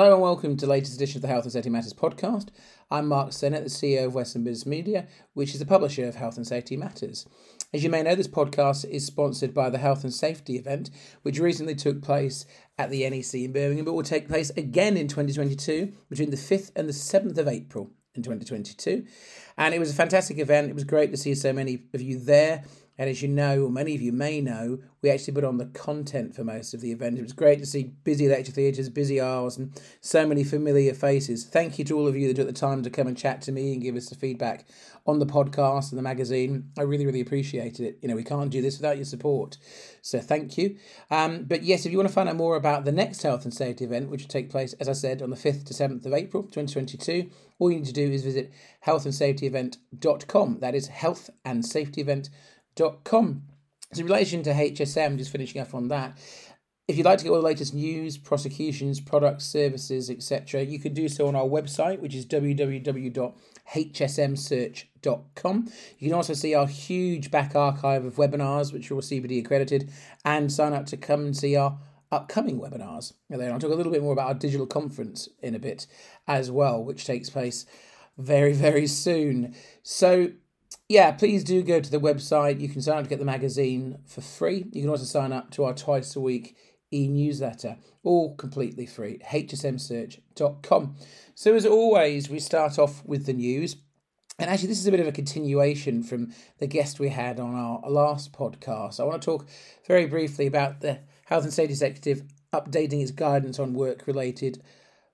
Hello and welcome to the latest edition of the Health and Safety Matters podcast. I'm Mark Sennett, the CEO of Western Business Media, which is the publisher of Health and Safety Matters. As you may know, this podcast is sponsored by the Health and Safety event, which recently took place at the NEC in Birmingham, but will take place again in 2022 between the 5th and the 7th of April in 2022. And it was a fantastic event. It was great to see so many of you there. And as you know, or many of you may know, we actually put on the content for most of the event. It was great to see busy lecture theatres, busy aisles, and so many familiar faces. Thank you to all of you that took the time to come and chat to me and give us the feedback on the podcast and the magazine. I really, really appreciated it. You know, we can't do this without your support. So thank you. Um, but yes, if you want to find out more about the next health and safety event, which will take place, as I said, on the 5th to 7th of April 2022, all you need to do is visit healthandsafetyevent.com. That is health and safety event com. So in relation to HSM, just finishing up on that, if you'd like to get all the latest news, prosecutions, products, services, etc., you can do so on our website, which is www.hsmsearch.com. You can also see our huge back archive of webinars, which are all CPD accredited, and sign up to come and see our upcoming webinars. And then I'll talk a little bit more about our digital conference in a bit as well, which takes place very, very soon. So yeah, please do go to the website. You can sign up to get the magazine for free. You can also sign up to our twice a week e newsletter, all completely free. hsmsearch.com. So, as always, we start off with the news. And actually, this is a bit of a continuation from the guest we had on our last podcast. I want to talk very briefly about the Health and Safety Executive updating its guidance on work related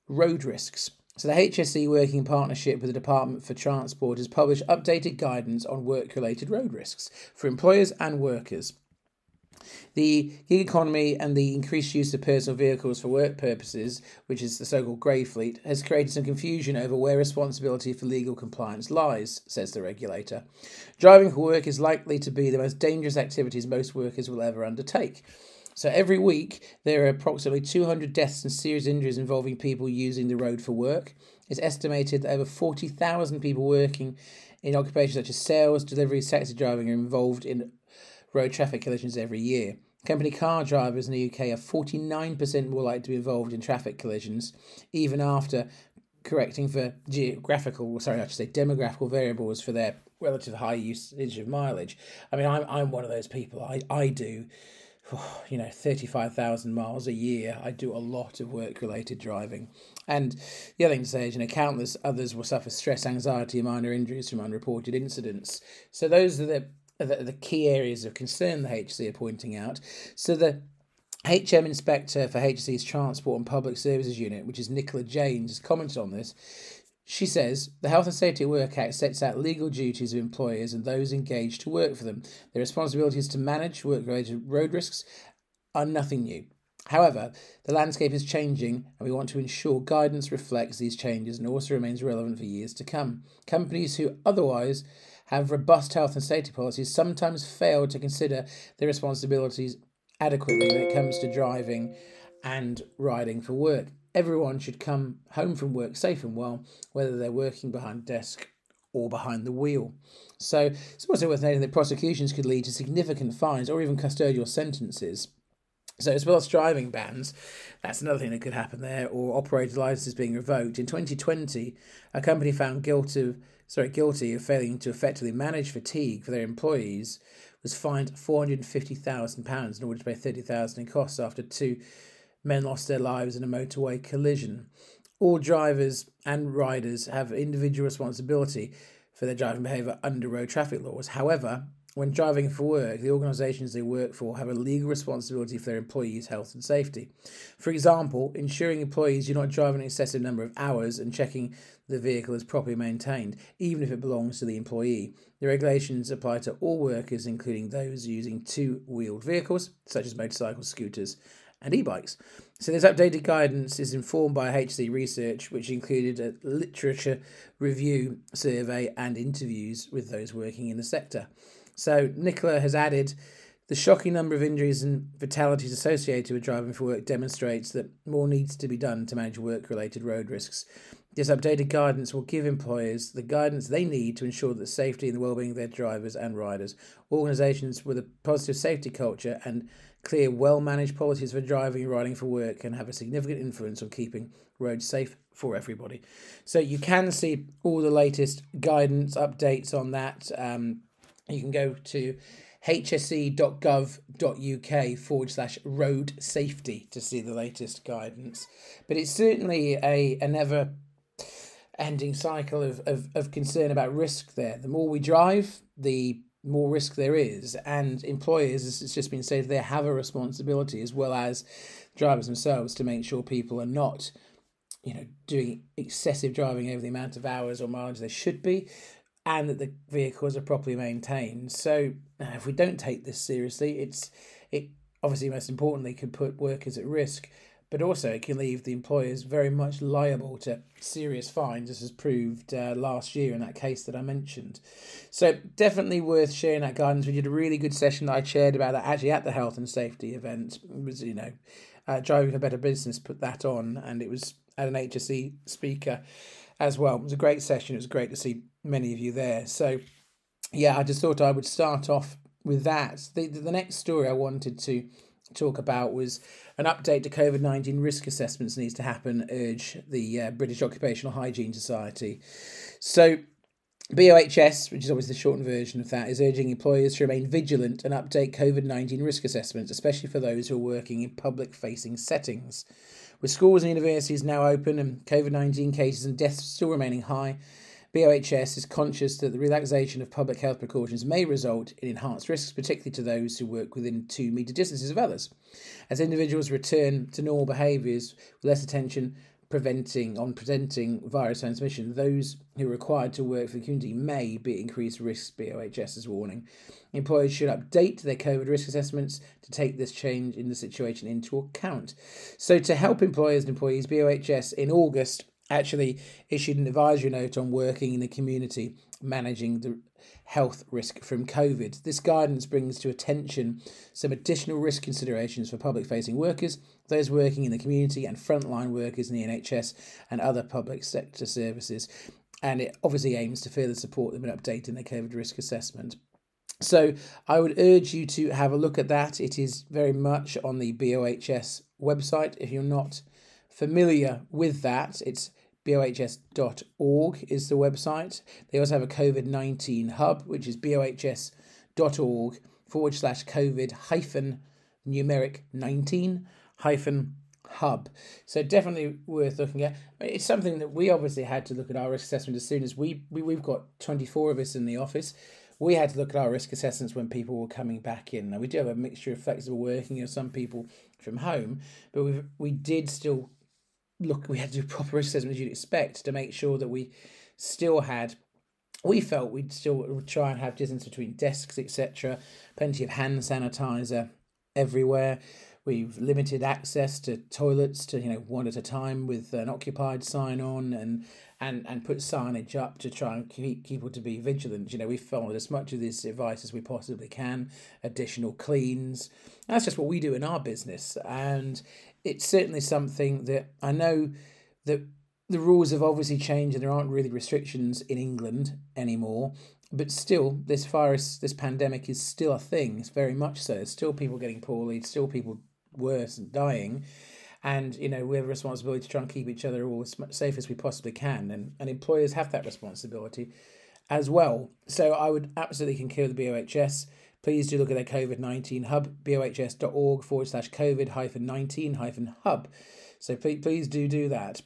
road risks. So, the HSE working in partnership with the Department for Transport has published updated guidance on work related road risks for employers and workers. The gig economy and the increased use of personal vehicles for work purposes, which is the so called grey fleet, has created some confusion over where responsibility for legal compliance lies, says the regulator. Driving for work is likely to be the most dangerous activities most workers will ever undertake. So every week, there are approximately 200 deaths and serious injuries involving people using the road for work. It's estimated that over 40,000 people working in occupations such as sales, delivery, taxi driving are involved in road traffic collisions every year. Company car drivers in the UK are 49% more likely to be involved in traffic collisions, even after correcting for geographical, sorry, I should say demographical variables for their relative high usage of mileage. I mean, I'm, I'm one of those people. I, I do you know 35,000 miles a year. I do a lot of work related driving. And the other thing to say is you know countless others will suffer stress anxiety and minor injuries from unreported incidents. So those are the the, the key areas of concern the HSE are pointing out. So the HM inspector for HSE's Transport and Public Services Unit, which is Nicola James, has commented on this. She says the Health and Safety at Work Act sets out legal duties of employers and those engaged to work for them. Their responsibilities to manage work related road risks are nothing new. However, the landscape is changing and we want to ensure guidance reflects these changes and also remains relevant for years to come. Companies who otherwise have robust health and safety policies sometimes fail to consider their responsibilities adequately when it comes to driving and riding for work everyone should come home from work safe and well, whether they're working behind a desk or behind the wheel. So it's also worth noting that prosecutions could lead to significant fines or even custodial sentences. So as well as driving bans, that's another thing that could happen there, or operator licenses being revoked. In 2020, a company found guilty of, sorry, guilty of failing to effectively manage fatigue for their employees was fined £450,000 in order to pay 30000 in costs after two men lost their lives in a motorway collision. All drivers and riders have individual responsibility for their driving behaviour under road traffic laws. However, when driving for work, the organisations they work for have a legal responsibility for their employees' health and safety. For example, ensuring employees do not drive an excessive number of hours and checking the vehicle is properly maintained, even if it belongs to the employee. The regulations apply to all workers, including those using two wheeled vehicles, such as motorcycles, scooters, and e-bikes. So this updated guidance is informed by HSE research, which included a literature review survey and interviews with those working in the sector. So Nicola has added the shocking number of injuries and fatalities associated with driving for work demonstrates that more needs to be done to manage work related road risks. This updated guidance will give employers the guidance they need to ensure the safety and the well-being of their drivers and riders. Organisations with a positive safety culture and Clear, well managed policies for driving and riding for work can have a significant influence on keeping roads safe for everybody. So you can see all the latest guidance updates on that. Um, you can go to hse.gov.uk forward slash road safety to see the latest guidance. But it's certainly a, a never ending cycle of, of, of concern about risk there. The more we drive, the more risk there is. And employers, as it's just been said, they have a responsibility as well as drivers themselves to make sure people are not, you know, doing excessive driving over the amount of hours or mileage they should be, and that the vehicles are properly maintained. So if we don't take this seriously, it's it obviously most importantly could put workers at risk but also it can leave the employers very much liable to serious fines, as was proved uh, last year in that case that I mentioned. So definitely worth sharing that guidance. We did a really good session that I shared about that actually at the health and safety event. It was you know, uh, driving for better business put that on, and it was at an HSE speaker as well. It was a great session. It was great to see many of you there. So yeah, I just thought I would start off with that. The the next story I wanted to talk about was an update to COVID 19 risk assessments needs to happen, urge the uh, British Occupational Hygiene Society. So, BOHS, which is always the shortened version of that, is urging employers to remain vigilant and update COVID 19 risk assessments, especially for those who are working in public facing settings. With schools and universities now open and COVID 19 cases and deaths still remaining high, BOHS is conscious that the relaxation of public health precautions may result in enhanced risks, particularly to those who work within two metre distances of others. As individuals return to normal behaviours with less attention preventing on preventing virus transmission, those who are required to work for the community may be at increased risk, BOHS is warning. Employers should update their COVID risk assessments to take this change in the situation into account. So, to help employers and employees, BOHS in August actually issued an advisory note on working in the community managing the health risk from COVID. This guidance brings to attention some additional risk considerations for public facing workers, those working in the community, and frontline workers in the NHS and other public sector services. And it obviously aims to further support them in updating their COVID risk assessment. So I would urge you to have a look at that. It is very much on the BOHS website. If you're not familiar with that, it's bohs.org is the website. They also have a COVID 19 hub, which is bohs.org forward slash COVID hyphen numeric 19 hyphen hub. So definitely worth looking at. It's something that we obviously had to look at our risk assessment as soon as we, we we've got 24 of us in the office. We had to look at our risk assessments when people were coming back in. Now we do have a mixture of flexible working and some people from home, but we we did still look, we had to do proper assessment as you'd expect to make sure that we still had. We felt we'd still try and have distance between desks, etc. Plenty of hand sanitizer everywhere. We've limited access to toilets to you know one at a time with an occupied sign on and and and put signage up to try and keep people to be vigilant. You know, we followed as much of this advice as we possibly can. Additional cleans. That's just what we do in our business, and it's certainly something that I know that the rules have obviously changed and there aren't really restrictions in England anymore. But still, this virus, this pandemic is still a thing. It's very much so. There's still people getting poorly, still people worse and dying. And, you know, we have a responsibility to try and keep each other all as safe as we possibly can. And, and employers have that responsibility as well. So I would absolutely concur with the BOHS please do look at their COVID 19 hub, bohs.org forward slash COVID hyphen 19 hyphen hub. So please, please do do that.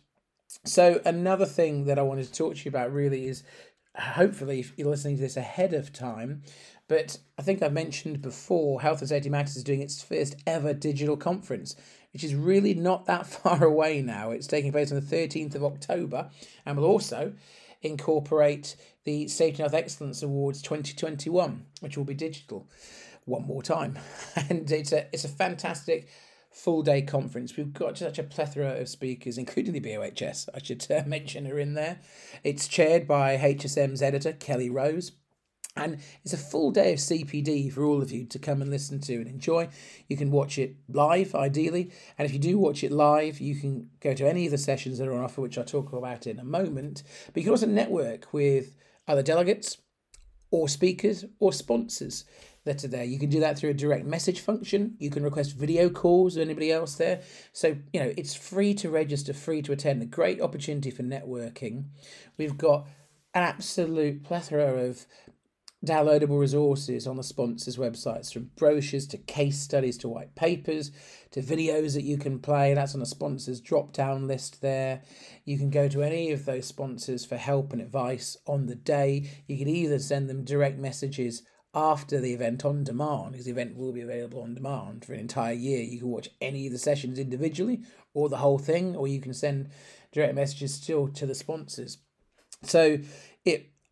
So, another thing that I wanted to talk to you about really is hopefully if you're listening to this ahead of time, but I think I mentioned before Health and Safety Matters is doing its first ever digital conference, which is really not that far away now. It's taking place on the 13th of October and will also incorporate the Safety and Health Excellence Awards 2021, which will be digital one more time. And it's a it's a fantastic full day conference. We've got such a plethora of speakers, including the BOHS, I should uh, mention, are in there. It's chaired by HSM's editor, Kelly Rose. And it's a full day of CPD for all of you to come and listen to and enjoy. You can watch it live, ideally. And if you do watch it live, you can go to any of the sessions that are on offer, which I'll talk about in a moment. But you can also network with other delegates or speakers or sponsors that are there. You can do that through a direct message function. You can request video calls with anybody else there. So, you know, it's free to register, free to attend. A great opportunity for networking. We've got an absolute plethora of downloadable resources on the sponsors' websites, from brochures to case studies to white papers to videos that you can play. That's on the sponsors' drop down list there. You can go to any of those sponsors for help and advice on the day. You can either send them direct messages after the event on demand, because the event will be available on demand for an entire year. You can watch any of the sessions individually or the whole thing, or you can send direct messages still to the sponsors. So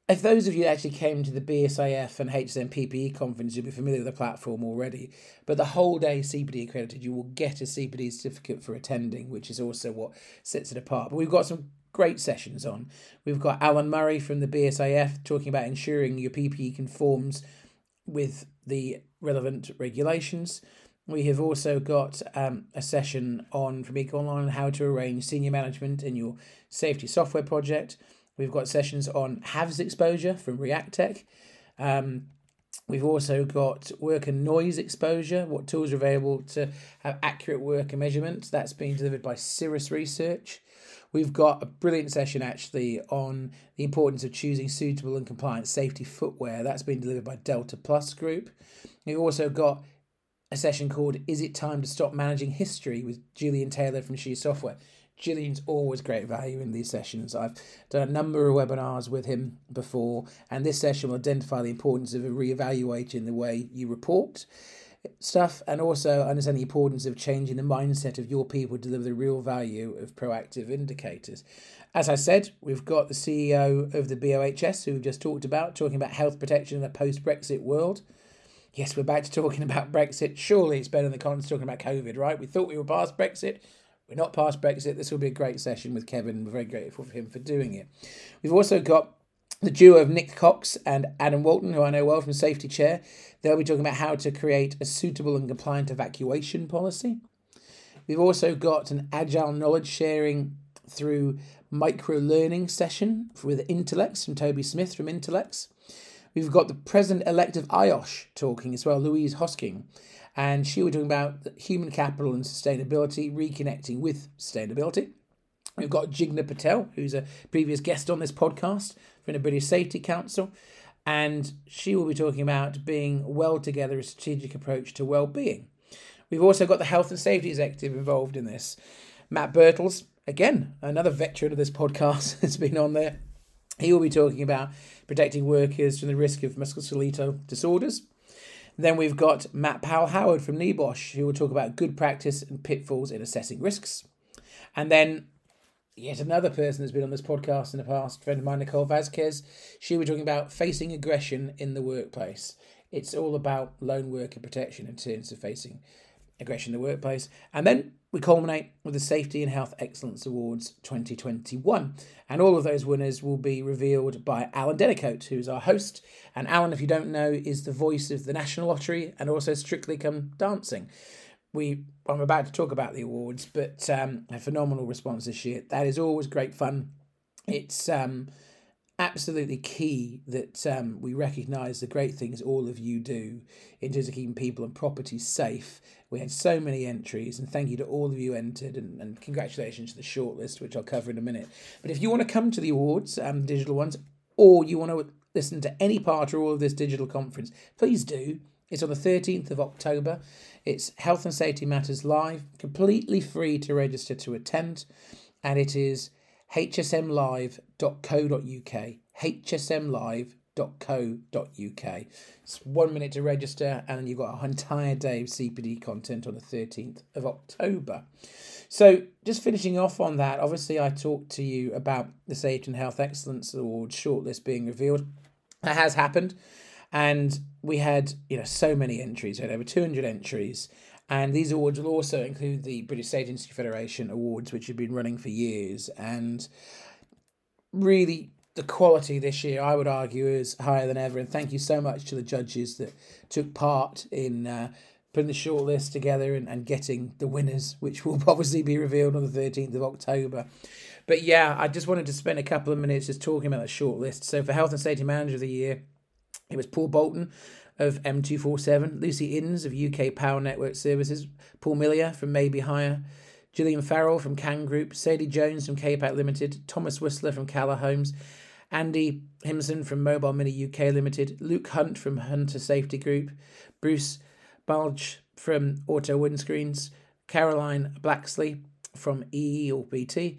if those of you actually came to the BSIF and HSM PPE conference, you'll be familiar with the platform already. But the whole day CPD accredited, you will get a CPD certificate for attending, which is also what sets it apart. But we've got some great sessions on. We've got Alan Murray from the BSIF talking about ensuring your PPE conforms with the relevant regulations. We have also got um, a session on from Eco Online on how to arrange senior management in your safety software project. We've got sessions on HAVS exposure from Reactec. Um, we've also got work and noise exposure, what tools are available to have accurate work and measurements. That's being delivered by Cirrus Research. We've got a brilliant session actually on the importance of choosing suitable and compliant safety footwear. That's been delivered by Delta Plus Group. We've also got a session called Is It Time to Stop Managing History with Julian Taylor from She Software. Julian's always great value in these sessions. I've done a number of webinars with him before, and this session will identify the importance of reevaluating the way you report stuff and also understand the importance of changing the mindset of your people to deliver the real value of proactive indicators. As I said, we've got the CEO of the BOHS, who we've just talked about, talking about health protection in a post Brexit world. Yes, we're back to talking about Brexit. Surely it's better than the content talking about COVID, right? We thought we were past Brexit. We're not past Brexit. This will be a great session with Kevin. We're very grateful for him for doing it. We've also got the duo of Nick Cox and Adam Walton, who I know well from Safety Chair. They'll be talking about how to create a suitable and compliant evacuation policy. We've also got an agile knowledge sharing through micro learning session with Intelex from Toby Smith from Intelex. We've got the president elect of IOSH talking as well, Louise Hosking, and she was talking about human capital and sustainability, reconnecting with sustainability. We've got Jigna Patel, who's a previous guest on this podcast from the British Safety Council, and she will be talking about being well together, a strategic approach to well-being. We've also got the health and safety executive involved in this. Matt Birtles, again, another veteran of this podcast, has been on there. He will be talking about protecting workers from the risk of musculoskeletal disorders. Then we've got Matt Powell Howard from NEBOSH, who will talk about good practice and pitfalls in assessing risks. And then yet another person that's been on this podcast in the past, friend of mine, Nicole Vazquez, she will be talking about facing aggression in the workplace. It's all about lone worker protection in terms of facing aggression in the workplace. And then we culminate with the Safety and Health Excellence Awards 2021. And all of those winners will be revealed by Alan Dedicoat, who's our host. And Alan, if you don't know, is the voice of the National Lottery and also Strictly Come Dancing. We I'm about to talk about the awards, but um, a phenomenal response this year. That is always great fun. It's um, absolutely key that um, we recognise the great things all of you do in terms of keeping people and property safe. We had so many entries, and thank you to all of you entered, and, and congratulations to the shortlist, which I'll cover in a minute. But if you want to come to the awards, um, digital ones, or you want to listen to any part or all of this digital conference, please do. It's on the 13th of October. It's Health and Safety Matters Live, completely free to register to attend, and it is hsmlive.co.uk. hsmlive.co.uk. It's one minute to register, and you've got an entire day of CPD content on the 13th of October. So, just finishing off on that, obviously, I talked to you about the Sage and Health Excellence Award shortlist being revealed. That has happened, and we had you know so many entries. We had over 200 entries, and these awards will also include the British State Industry Federation awards, which have been running for years. And really, the quality this year, I would argue, is higher than ever. And thank you so much to the judges that took part in uh, putting the shortlist together and, and getting the winners, which will obviously be revealed on the 13th of October. But yeah, I just wanted to spend a couple of minutes just talking about the shortlist. So for Health and Safety Manager of the Year, It was Paul Bolton of M247, Lucy Innes of UK Power Network Services, Paul Millier from Mabey Hire, Gillian Farrell from Can Group, Sadie Jones from KPAC Limited, Thomas Whistler from Calla Homes, Andy Himson from Mobile Mini UK Limited, Luke Hunt from Hunter Safety Group, Bruce Balge from Auto Windscreens, Caroline Blacksley from EE or BT,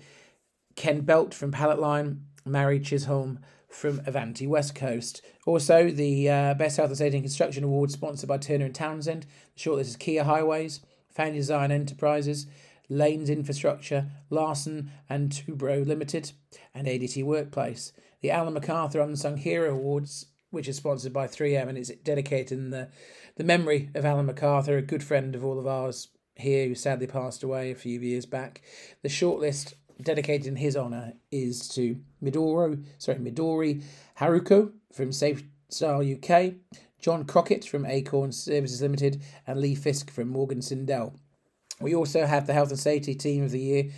Ken Belt from Palletline, Mary Chisholm from Avanti West Coast. Also, the uh, Best Health and Safety and Construction Award sponsored by Turner and Townsend. The shortlist is Kier Highways, Fan Design Enterprises, Lanes Infrastructure, Larsen and Toubro Limited, and ADT Workplace. The Alan MacArthur Unsung Hero Awards, which is sponsored by 3M and is dedicated in the, the memory of Alan MacArthur, a good friend of all of ours here who sadly passed away a few years back. The shortlist dedicated in his honour is to Midoro, sorry, Midori Haruko from Safe Style UK, John Crockett from Acorn Services Limited, and Lee Fisk from Morgan Sindall. We also have the Health and Safety Team of the Year,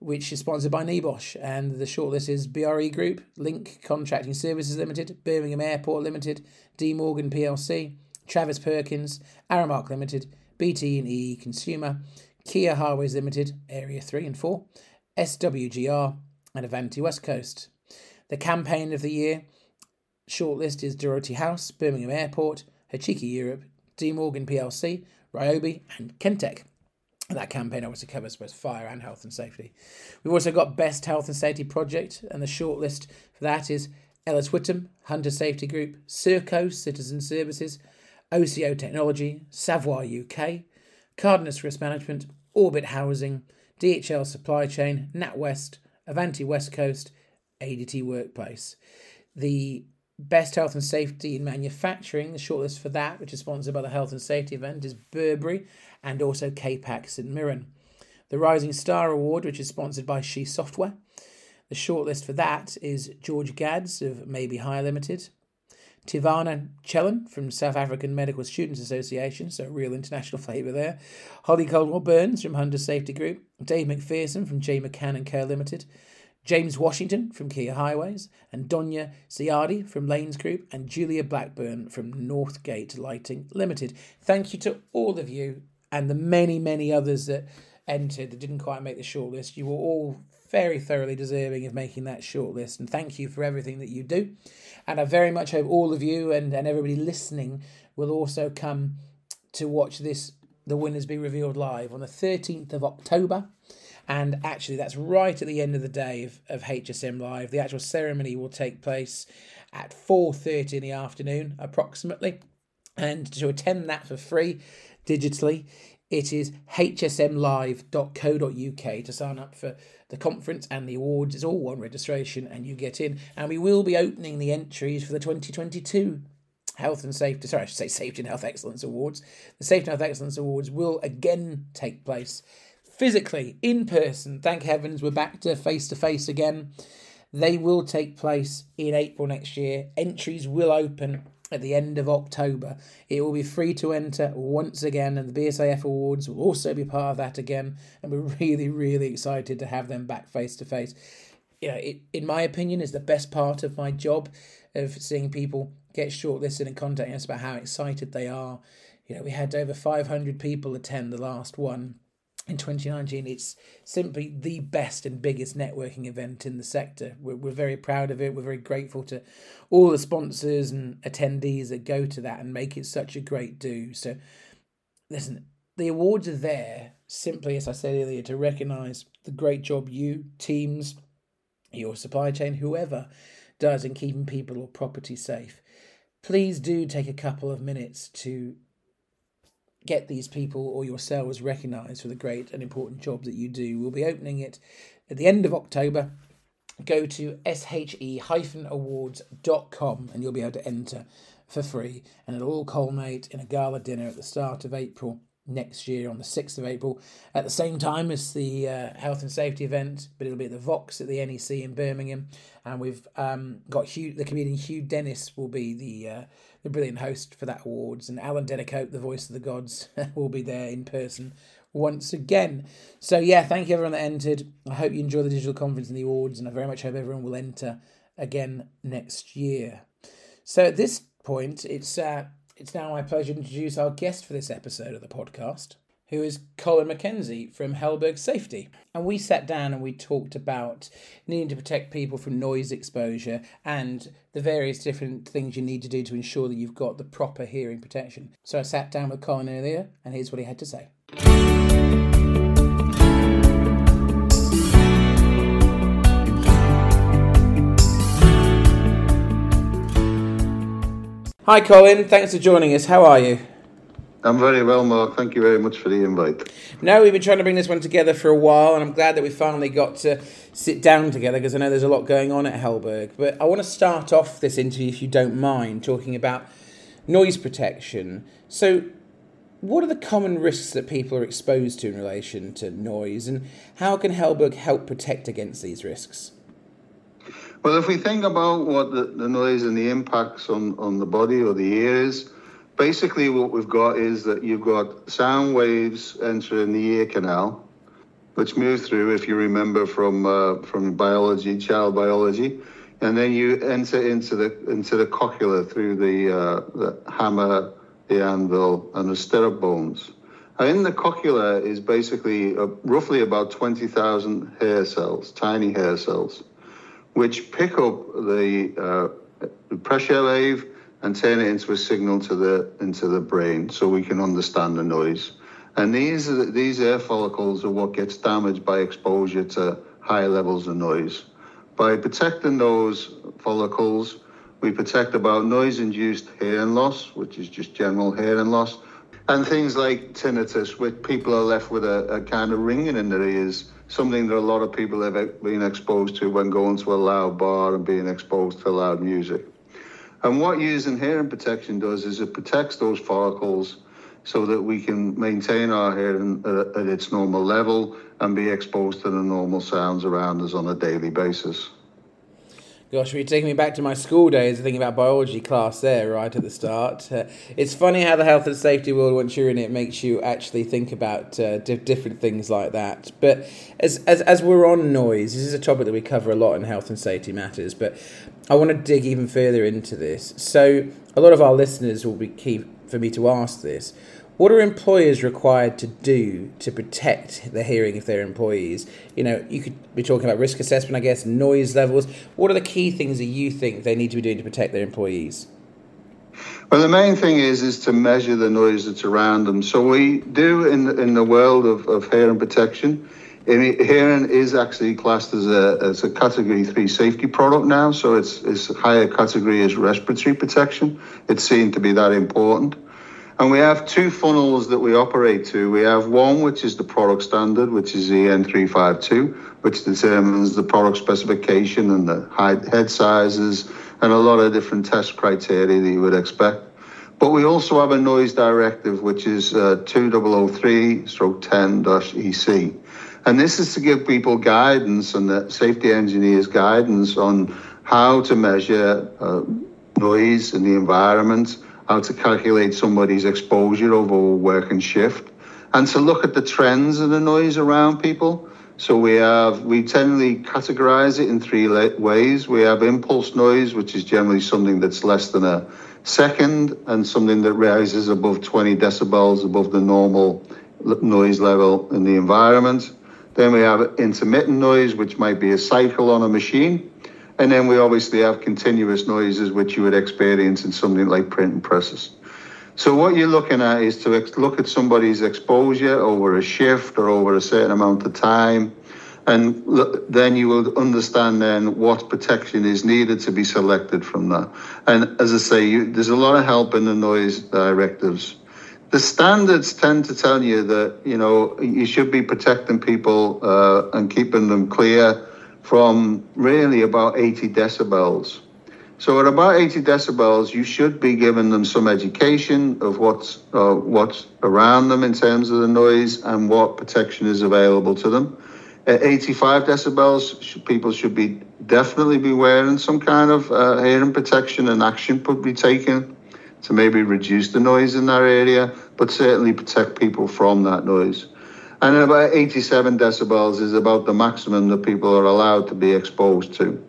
which is sponsored by NEBOSH, and the shortlist is BRE Group, Link Contracting Services Limited, Birmingham Airport Limited, D Morgan PLC, Travis Perkins, Aramark Limited, BT and EE Consumer, Kier Highways Limited, Area 3 and 4, SWGR, and Avanti West Coast. The campaign of the year shortlist is Dorothy House, Birmingham Airport, Hachiki Europe, D Morgan PLC, Ryobi, and Kentech. That campaign obviously covers both fire and health and safety. We've also got Best Health and Safety Project, and the shortlist for that is Ellis Whittam, Hunter Safety Group, Circo, Citizen Services, OCO Technology, Savoir UK, Cardenas Risk Management, Orbit Housing, DHL Supply Chain, NatWest, Avanti West Coast, ADT Workplace. The Best Health and Safety in Manufacturing, the shortlist for that, which is sponsored by the Health and Safety event, is Burberry and also KPAC St Mirren. The Rising Star Award, which is sponsored by She Software. The shortlist for that is George Gads of Mabey Hire Limited, Tivana Chellan from South African Medical Students Association, so real international flavour there. Holly Coldwell Burns from Hunter Safety Group, Dave McPherson from J McCann and Co Limited, James Washington from Kier Highways, and Donya Ziadi from Lanes Group, and Julia Blackburn from Northgate Lighting Limited. Thank you to all of you and the many, many others that entered that didn't quite make the shortlist. You were all very thoroughly deserving of making that shortlist, and thank you for everything that you do. And I very much hope all of you and, and everybody listening will also come to watch this the winners be revealed live on the 13th of October. And actually, that's right at the end of the day of, of HSM Live. The actual ceremony will take place at 4.30 in the afternoon, approximately. And to attend that for free digitally, it is hsmlive.co.uk to sign up for the conference and the awards. It's all one registration and you get in. And we will be opening the entries for the 2022 Health and Safety, sorry, I should say Safety and Health Excellence Awards. The Safety and Health Excellence Awards will again take place physically, in person. Thank heavens we're back to face to face again. They will take place in April next year. Entries will open at the end of October. It will be free to enter once again, and the BSIF Awards will also be part of that again. And we're really, really excited to have them back face to face. You know, it, in my opinion, is the best part of my job of seeing people get shortlisted and contacting us about how excited they are. You know, we had over 500 people attend the last one in 2019. It's simply the best and biggest networking event in the sector. We're, we're very proud of it. We're very grateful to all the sponsors and attendees that go to that and make it such a great do. So, listen, the awards are there simply, as I said earlier, to recognise the great job you, teams, your supply chain, whoever does in keeping people or property safe. Please do take a couple of minutes to get these people or yourselves recognised for the great and important job that you do. We'll be opening it at the end of October. Go to she-awards.com and you'll be able to enter for free and it'll all culminate in a gala dinner at the start of April next year on the 6th of April at the same time as the uh, health and safety event but it'll be at the Vox at the NEC in Birmingham. And we've um, got Hugh the comedian Hugh Dennis will be the uh, the brilliant host for that awards. And Alan Dedicoat the voice of the gods will be there in person once again. So yeah thank you everyone that entered. I hope you enjoy the digital conference and the awards and I very much hope everyone will enter again next year. So at this point, it's uh, it's now my pleasure to introduce our guest for this episode of the podcast, who is Colin McKenzie from Hellberg Safety. And we sat down and we talked about needing to protect people from noise exposure and the various different things you need to do to ensure that you've got the proper hearing protection. So I sat down with Colin earlier, and here's what he had to say. Hi, Colin. Thanks for joining us. How are you? I'm very well, Mark. Thank you very much for the invite. No, we've been trying to bring this one together for a while, and I'm glad that we finally got to sit down together because I know there's a lot going on at Hellberg. But I want to start off this interview, if you don't mind, talking about noise protection. So, what are the common risks that people are exposed to in relation to noise, and how can Hellberg help protect against these risks? Well, if we think about what the, the noise and the impacts on, on the body or the ears, basically what we've got is that you've got sound waves entering the ear canal, which move through, if you remember from uh, from biology, child biology, and then you enter into the into the cochlea through the uh, the hammer, the anvil, and the stirrup bones. And in the cochlea is basically uh, roughly about 20,000 hair cells, tiny hair cells which pick up the uh, pressure wave and turn it into a signal to the into the brain, so we can understand the noise. And these these air follicles are what gets damaged by exposure to high levels of noise. By protecting those follicles, we protect about noise-induced hearing loss, which is just general hearing loss, and things like tinnitus, where people are left with a, a kind of ringing in their ears something that a lot of people have been exposed to when going to a loud bar and being exposed to loud music. And what using hearing protection does is it protects those follicles so that we can maintain our hearing at, its normal level and be exposed to the normal sounds around us on a daily basis. Gosh, you're taking me back to my school days, thinking about biology class there, right at the start. Uh, it's funny how the health and safety world, once you're in it, makes you actually think about uh, di- different things like that. But as, as, as we're on noise, this is a topic that we cover a lot in health and safety matters, but I want to dig even further into this. So, a lot of our listeners will be key for me to ask this. What are employers required to do to protect the hearing of their employees? You know, you could be talking about risk assessment, I guess, noise levels. What are the key things that you think they need to be doing to protect their employees? Well, the main thing is is to measure the noise that's around them. So we do in in the world of, of hearing protection. Hearing is actually classed as a as a category three safety product now, so it's it's higher category as respiratory protection. It's seen to be that important. And we have two funnels that we operate to. We have one, which is the product standard, which is EN 352, which determines the product specification and the head sizes and a lot of different test criteria that you would expect. But we also have a noise directive, which is uh, 2003 stroke 10 EC. And this is to give people guidance and the safety engineers guidance on how to measure uh, noise in the environment how to calculate somebody's exposure over a working shift, and to look at the trends and the noise around people. So we have we generally categorize it in three ways. We have impulse noise, which is generally something that's less than a second, and something that rises above 20 decibels above the normal noise level in the environment. Then we have intermittent noise, which might be a cycle on a machine. And then we obviously have continuous noises, which you would experience in something like printing presses. So what you're looking at is to look at somebody's exposure over a shift or over a certain amount of time. And then you will understand then what protection is needed to be selected from that. And as I say, you, there's a lot of help in the noise directives. The standards tend to tell you that, you know, you should be protecting people uh, and keeping them clear from really about 80 decibels. So at about 80 decibels, you should be giving them some education of what's uh, what's around them in terms of the noise and what protection is available to them. At 85 decibels, people should be definitely be wearing some kind of uh, hearing protection, and action could be taken to maybe reduce the noise in that area, but certainly protect people from that noise. And about 87 decibels is about the maximum that people are allowed to be exposed to.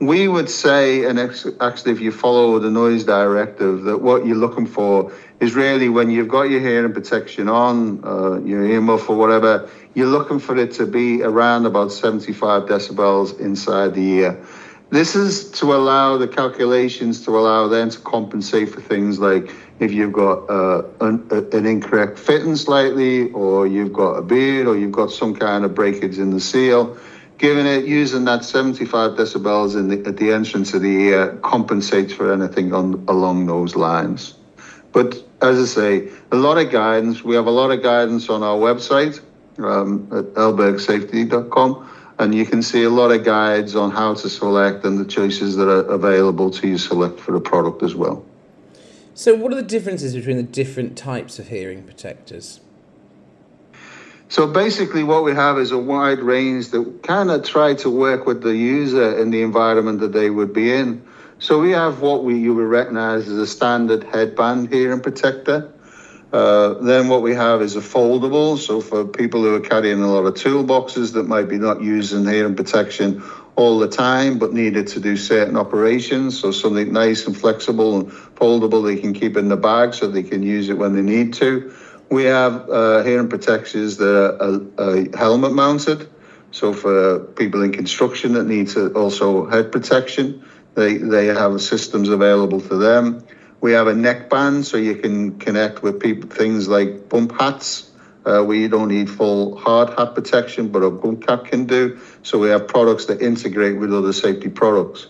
we would say, and actually, if you follow the noise directive, that what you're looking for is really when you've got your hearing protection on, uh, your earmuff or whatever, you're looking for it to be around about 75 decibels inside the ear. This is to allow the calculations to allow them to compensate for things like if you've got uh, an, an, incorrect fitting slightly, or you've got a beard, or you've got some kind of breakage in the seal. Giving it using that 75 decibels the, at the entrance of the ear compensates for anything on along those lines. But as I say, a lot of guidance. We have a lot of guidance on our website um, at hellbergsafety.com, and you can see a lot of guides on how to select and the choices that are available to you select for the product as well. So, what are the differences between the different types of hearing protectors? So basically, what we have is a wide range that kind of try to work with the user in the environment that they would be in. So we have what we you would recognize as a standard headband hearing protector. Uh, then what we have is a foldable. So for people who are carrying a lot of toolboxes that might be not using hearing protection all the time, but needed to do certain operations. So something nice and flexible and foldable they can keep in the bag so they can use it when they need to. We have uh, hearing protectors that are, are helmet mounted. So for people in construction that need to also head protection, they, they have systems available to them. We have a neck band so you can connect with people things like bump hats uh, where you don't need full hard hat protection, but a bump cap can do. So we have products that integrate with other safety products.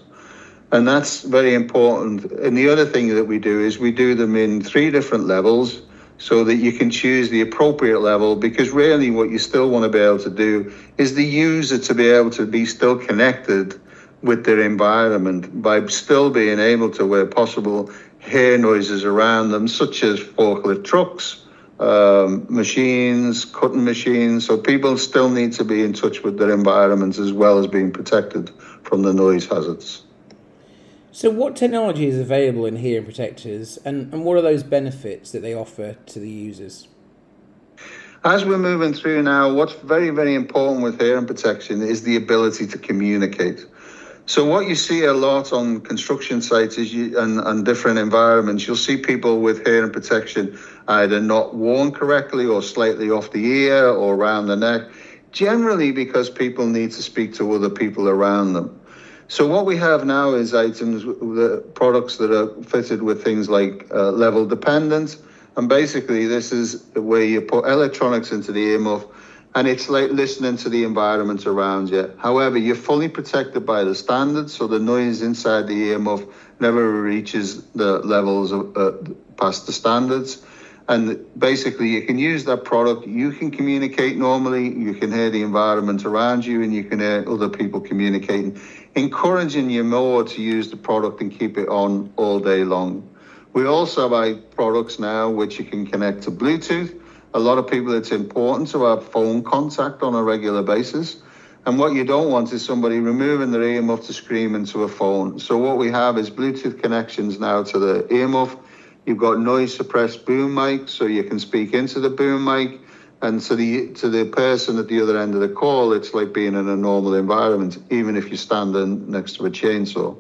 And that's very important. And the other thing that we do is we do them in three different levels so that you can choose the appropriate level because really what you still want to be able to do is the user to be able to be still connected with their environment by still being able to, where possible, hear noises around them, such as forklift trucks, um, machines, cutting machines. So people still need to be in touch with their environments as well as being protected from the noise hazards. So, what technology is available in hearing protectors, and, and what are those benefits that they offer to the users? As we're moving through now, what's very, very important with hearing protection is the ability to communicate. So what you see a lot on construction sites is you, and, and different environments, you'll see people with hearing protection either not worn correctly or slightly off the ear or around the neck, generally because people need to speak to other people around them. So what we have now is items, the products that are fitted with things like uh, level dependent, and basically this is where you put electronics into the earmuff and it's like listening to the environment around you. However, you're fully protected by the standards, so the noise inside the earmuff never reaches the levels of, uh, past the standards. And basically, you can use that product. You can communicate normally. You can hear the environment around you, and you can hear other people communicating, encouraging you more to use the product and keep it on all day long. We also have products now which you can connect to Bluetooth a lot of people, it's important to have phone contact on a regular basis. And what you don't want is somebody removing their earmuff to scream into a phone. So what we have is Bluetooth connections now to the earmuff. You've got noise suppressed boom mic, so you can speak into the boom mic. And to the to the person at the other end of the call, it's like being in a normal environment, even if you're standing next to a chainsaw.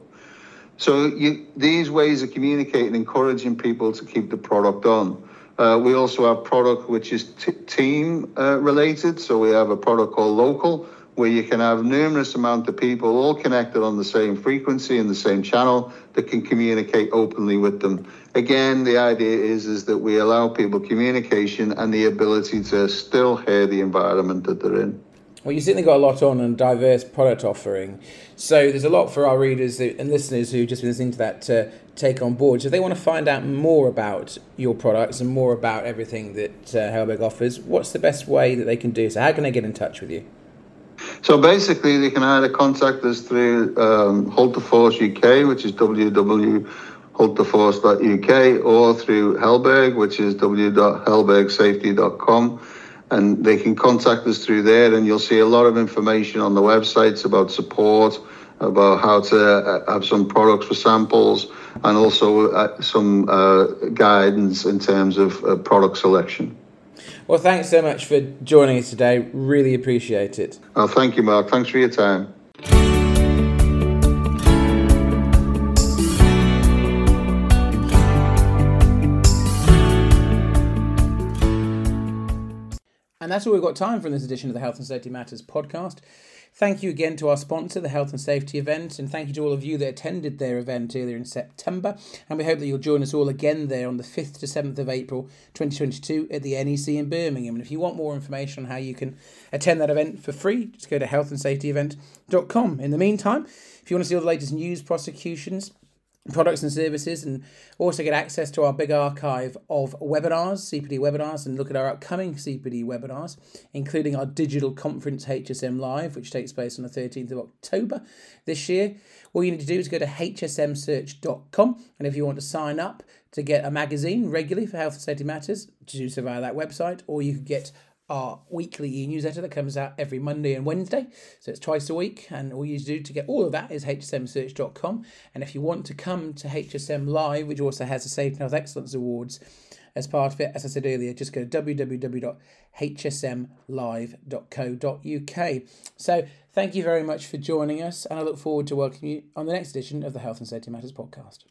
So you, these ways of communicating, encouraging people to keep the product on. Uh, we also have product which is team uh, related. So we have a product called Local, where you can have numerous amount of people all connected on the same frequency and the same channel that can communicate openly with them. Again, the idea is is that we allow people communication and the ability to still hear the environment that they're in. Well, you certainly got a lot on and diverse product offering. So there's a lot for our readers and listeners who just been listening to that to take on board. So if they want to find out more about your products and more about everything that uh, Hellberg offers, what's the best way that they can do so? How can they get in touch with you? So basically, they can either contact us through um, Force UK, which is www.hultaforce.uk, or through Hellberg, which is www.hellbergsafety.com and they can contact us through there and you'll see a lot of information on the websites about support about how to uh, have some products for samples and also uh, some uh, guidance in terms of uh, product selection. Well, thanks so much for joining us today. Really appreciate it. Oh, thank you, Mark. Thanks for your time. And that's all we've got time for in this edition of the Health and Safety Matters podcast. Thank you again to our sponsor, the Health and Safety event, and thank you to all of you that attended their event earlier in September. And we hope that you'll join us all again there on the 5th to 7th of April 2022 at the NEC in Birmingham. And if you want more information on how you can attend that event for free, just go to healthandsafetyevent.com. In the meantime, if you want to see all the latest news, prosecutions, products and services and also get access to our big archive of webinars, CPD webinars, and look at our upcoming CPD webinars, including our digital conference HSM Live, which takes place on the 13th of October this year. All you need to do is go to hsmsearch.com, and if you want to sign up to get a magazine regularly for health and safety matters, do so via that website, or you could get our weekly e-newsletter that comes out every Monday and Wednesday. So it's twice a week. And all you do to get all of that is hsmsearch.com. And if you want to come to HSM Live, which also has the Safe Health Excellence Awards as part of it, as I said earlier, just go to www.hsmlive.co.uk. So thank you very much for joining us. And I look forward to welcoming you on the next edition of the Health and Safety Matters podcast.